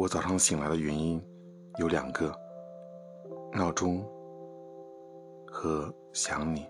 我早上醒来的原因有两个闹钟和想你。